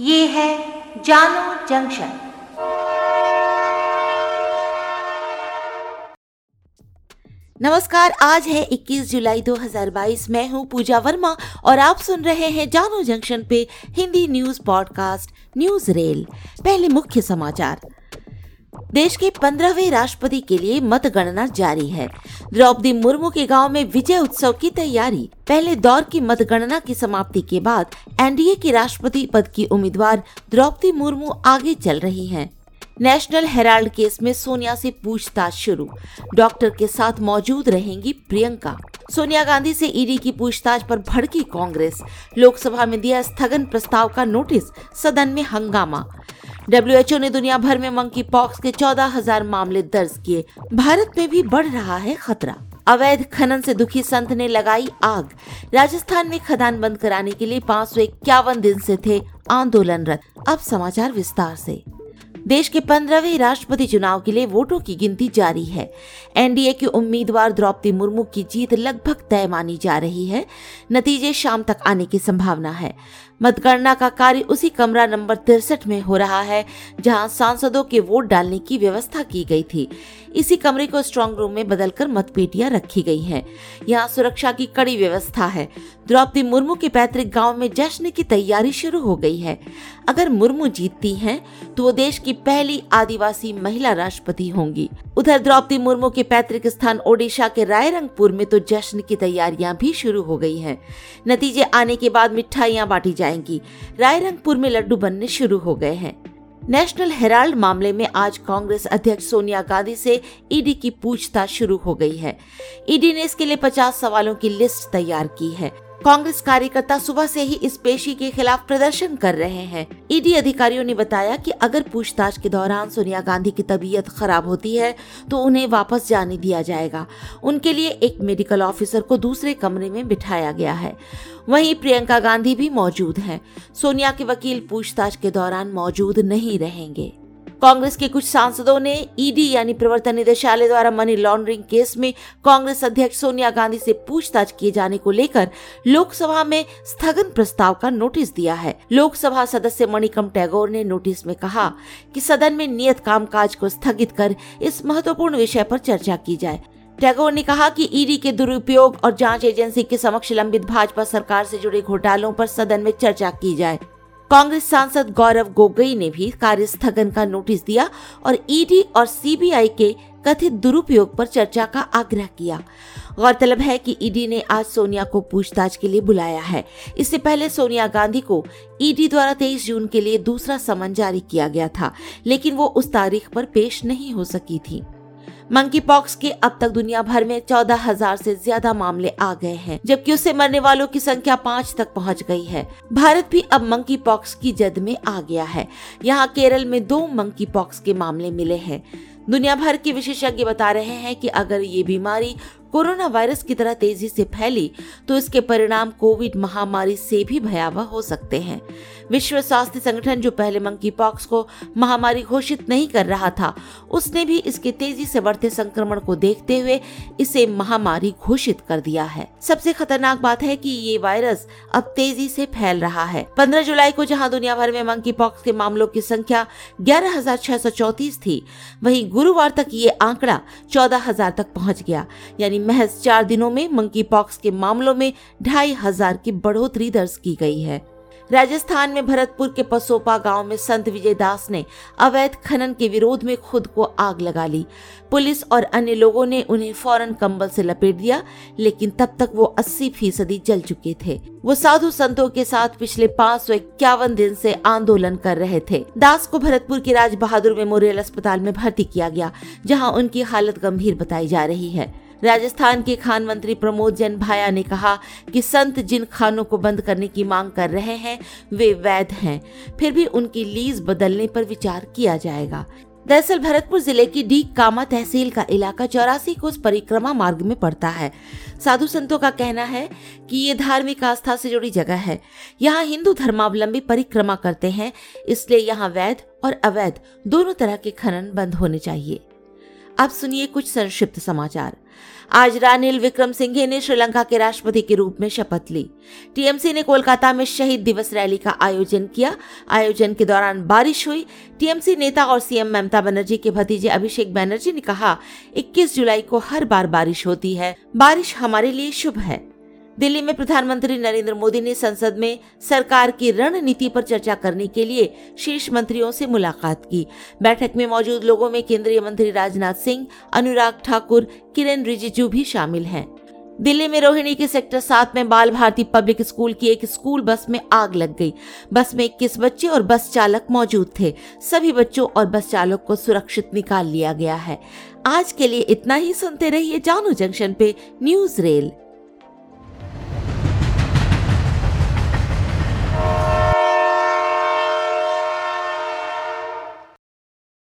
ये है जानो जंक्शन। नमस्कार, आज है 21 जुलाई 2022 मैं हूँ पूजा वर्मा और आप सुन रहे हैं जानो जंक्शन पे Hindi news podcast news rail. पहले मुख्य समाचार। देश के पंद्रहवें राष्ट्रपति के लिए मतगणना जारी है। द्रौपदी मुर्मू के गाँव में विजय उत्सव की तैयारी। पहले दौर की मतगणना की समाप्ति के बाद एनडीए के राष्ट्रपति पद की उम्मीदवार द्रौपदी मुर्मू आगे चल रही हैं। नेशनल हेराल्ड केस में सोनिया से पूछताछ शुरू। डॉक्टर के साथ मौजूद रहेंगी प्रियंका। सोनिया गांधी से ईडी की पूछताछ पर भड़की कांग्रेस। लोकसभा में दिया स्थगन प्रस्ताव का नोटिस सदन में हंगामा। डब्ल्यूएचओ ने दुनिया भर में मंकी पॉक्स के चौदह हज़ार मामले दर्ज किए। भारत में भी बढ़ रहा है खतरा। अवैध खनन से दुखी संत ने लगाई आग। राजस्थान में खदान बंद कराने के लिए पाँच सौ इक्यावन दिन से थे आंदोलनरत। अब समाचार विस्तार से। देश के पंद्रहवें राष्ट्रपति चुनाव के लिए वोटों की गिनती जारी है। एनडीए के उम्मीदवार द्रौपदी मुर्मू की जीत लगभग तय मानी जा रही है। नतीजे शाम तक आने की संभावना है। मतगणना का कार्य उसी कमरा नंबर तिरसठ में हो रहा है जहाँ सांसदों के वोट डालने की व्यवस्था की गई थी। इसी कमरे को स्ट्रांग रूम में बदलकर मतपेटियाँ रखी गई हैं। यहाँ सुरक्षा की कड़ी व्यवस्था है। द्रौपदी मुर्मू के पैतृक गाँव में जश्न की तैयारी शुरू हो गई है। अगर मुर्मू जीतती हैं, तो वो देश की पहली आदिवासी महिला राष्ट्रपति होंगी। उधर द्रौपदी मुर्मू के पैतृक स्थान ओडिशा के रायरंगपुर में तो जश्न की तैयारियाँ भी शुरू हो गई है। नतीजे आने के बाद मिठाइयाँ बांटी जाएँगी। रायरंगपुर में लड्डू बनने शुरू हो गए हैं। नेशनल हेराल्ड मामले में आज कांग्रेस अध्यक्ष सोनिया गांधी से ईडी की पूछताछ शुरू हो गई है। ईडी ने इसके लिए 50 सवालों की लिस्ट तैयार की है। कांग्रेस कार्यकर्ता सुबह से ही इस पेशी के खिलाफ प्रदर्शन कर रहे हैं। ईडी अधिकारियों ने बताया कि अगर पूछताछ के दौरान सोनिया गांधी की तबीयत खराब होती है तो उन्हें वापस जाने दिया जाएगा। उनके लिए एक मेडिकल ऑफिसर को दूसरे कमरे में बिठाया गया है। वहीं प्रियंका गांधी भी मौजूद हैं। सोनिया के वकील पूछताछ के दौरान मौजूद नहीं रहेंगे। कांग्रेस के कुछ सांसदों ने ईडी यानी प्रवर्तन निदेशालय द्वारा मनी लॉन्ड्रिंग केस में कांग्रेस अध्यक्ष सोनिया गांधी से पूछताछ किए जाने को लेकर लोकसभा में स्थगन प्रस्ताव का नोटिस दिया है। लोकसभा सदस्य मणिकम टैगोर ने नोटिस में कहा कि सदन में नियत कामकाज को स्थगित कर इस महत्वपूर्ण विषय पर चर्चा की जाए। टैगोर ने कहा कि ईडी के दुरुपयोग और जाँच एजेंसी के समक्ष लंबित भाजपा सरकार से जुड़े घोटालों पर सदन में चर्चा की जाए। कांग्रेस सांसद गौरव गोगई ने भी कार्य स्थगन का नोटिस दिया और ईडी और सीबीआई के कथित दुरुपयोग पर चर्चा का आग्रह किया। गौरतलब है कि ईडी ने आज सोनिया को पूछताछ के लिए बुलाया है। इससे पहले सोनिया गांधी को ईडी द्वारा 23 जून के लिए दूसरा समन जारी किया गया था, लेकिन वो उस तारीख पर पेश नहीं हो सकी थी। मंकी पॉक्स के अब तक दुनिया भर में चौदह हज़ार से ज़्यादा मामले आ गए हैं, जबकि उससे मरने वालों की संख्या पाँच तक पहुँच गई है। भारत भी अब मंकी पॉक्स की जद में आ गया है। यहाँ केरल में दो मंकी पॉक्स के मामले मिले हैं। दुनिया भर के विशेषज्ञ बता रहे हैं कि अगर ये बीमारी कोरोना वायरस की तरह तेज़ी से फैली तो इसके परिणाम कोविड महामारी से भी भयावह हो सकते हैं। विश्व स्वास्थ्य संगठन जो पहले मंकी पॉक्स को महामारी घोषित नहीं कर रहा था, उसने भी इसके तेज़ी से बढ़ते संक्रमण को देखते हुए इसे महामारी घोषित कर दिया है। सबसे खतरनाक बात है कि ये वायरस अब तेज़ी से फैल रहा है। 15 जुलाई को जहाँ दुनिया भर में मंकी पॉक्स के मामलों की संख्या ग्यारह थी, वहीं गुरुवार तक ये आंकड़ा चौदह तक पहुँच गया यानी महज चार दिनों में मंकी पॉक्स के मामलों में ढाई हज़ार की बढ़ोतरी दर्ज की गई है। राजस्थान में भरतपुर के पसोपा गाँव में संत विजय दास ने अवैध खनन के विरोध में खुद को आग लगा ली। पुलिस और अन्य लोगों ने उन्हें फ़ौरन कंबल से लपेट दिया, लेकिन तब तक वो 80 फ़ीसदी जल चुके थे। वो साधु संतों के साथ पिछले पाँच सौ इक्यावन दिन से आंदोलन कर रहे थे। दास को भरतपुर के राज बहादुर मेमोरियल अस्पताल में भर्ती किया गया, जहाँ उनकी हालत गंभीर बताई जा रही है। राजस्थान के खान मंत्री प्रमोद जैन भाया ने कहा कि संत जिन खानों को बंद करने की मांग कर रहे हैं, वे वैध हैं। फिर भी उनकी लीज बदलने पर विचार किया जाएगा। दरअसल भरतपुर ज़िले की डी कामा तहसील का इलाका चौरासी कोस परिक्रमा मार्ग में पड़ता है। साधु संतों का कहना है कि ये धार्मिक आस्था से जुड़ी जगह है। यहाँ हिंदू धर्मावलंबी परिक्रमा करते हैं, इसलिए यहाँ वैध और अवैध दोनों तरह के खनन बंद होने चाहिए। अब सुनिए कुछ संक्षिप्त समाचार। आज रानिल विक्रम सिंघे ने श्रीलंका के राष्ट्रपति के रूप में शपथ ली। टीएमसी ने कोलकाता में शहीद दिवस रैली का आयोजन किया। आयोजन के दौरान बारिश हुई। टीएमसी नेता और सीएम ममता बनर्जी के भतीजे अभिषेक बनर्जी ने कहा 21 जुलाई को हर बार बारिश होती है। बारिश हमारे लिए शुभ है। दिल्ली में प्रधानमंत्री नरेंद्र मोदी ने संसद में सरकार की रणनीति पर चर्चा करने के लिए शीर्ष मंत्रियों से मुलाकात की। बैठक में मौजूद लोगों में केंद्रीय मंत्री राजनाथ सिंह, अनुराग ठाकुर किरण रिजिजू भी शामिल हैं। दिल्ली में रोहिणी के सेक्टर सात में बाल भारती पब्लिक स्कूल की एक स्कूल बस में आग लग गई। बस में इक्कीस बच्चे और बस चालक मौजूद थे। सभी बच्चों और बस चालक को सुरक्षित निकाल लिया गया है। आज के लिए इतना ही, सुनते रहिए जानू जंक्शन पे न्यूज़ रेल।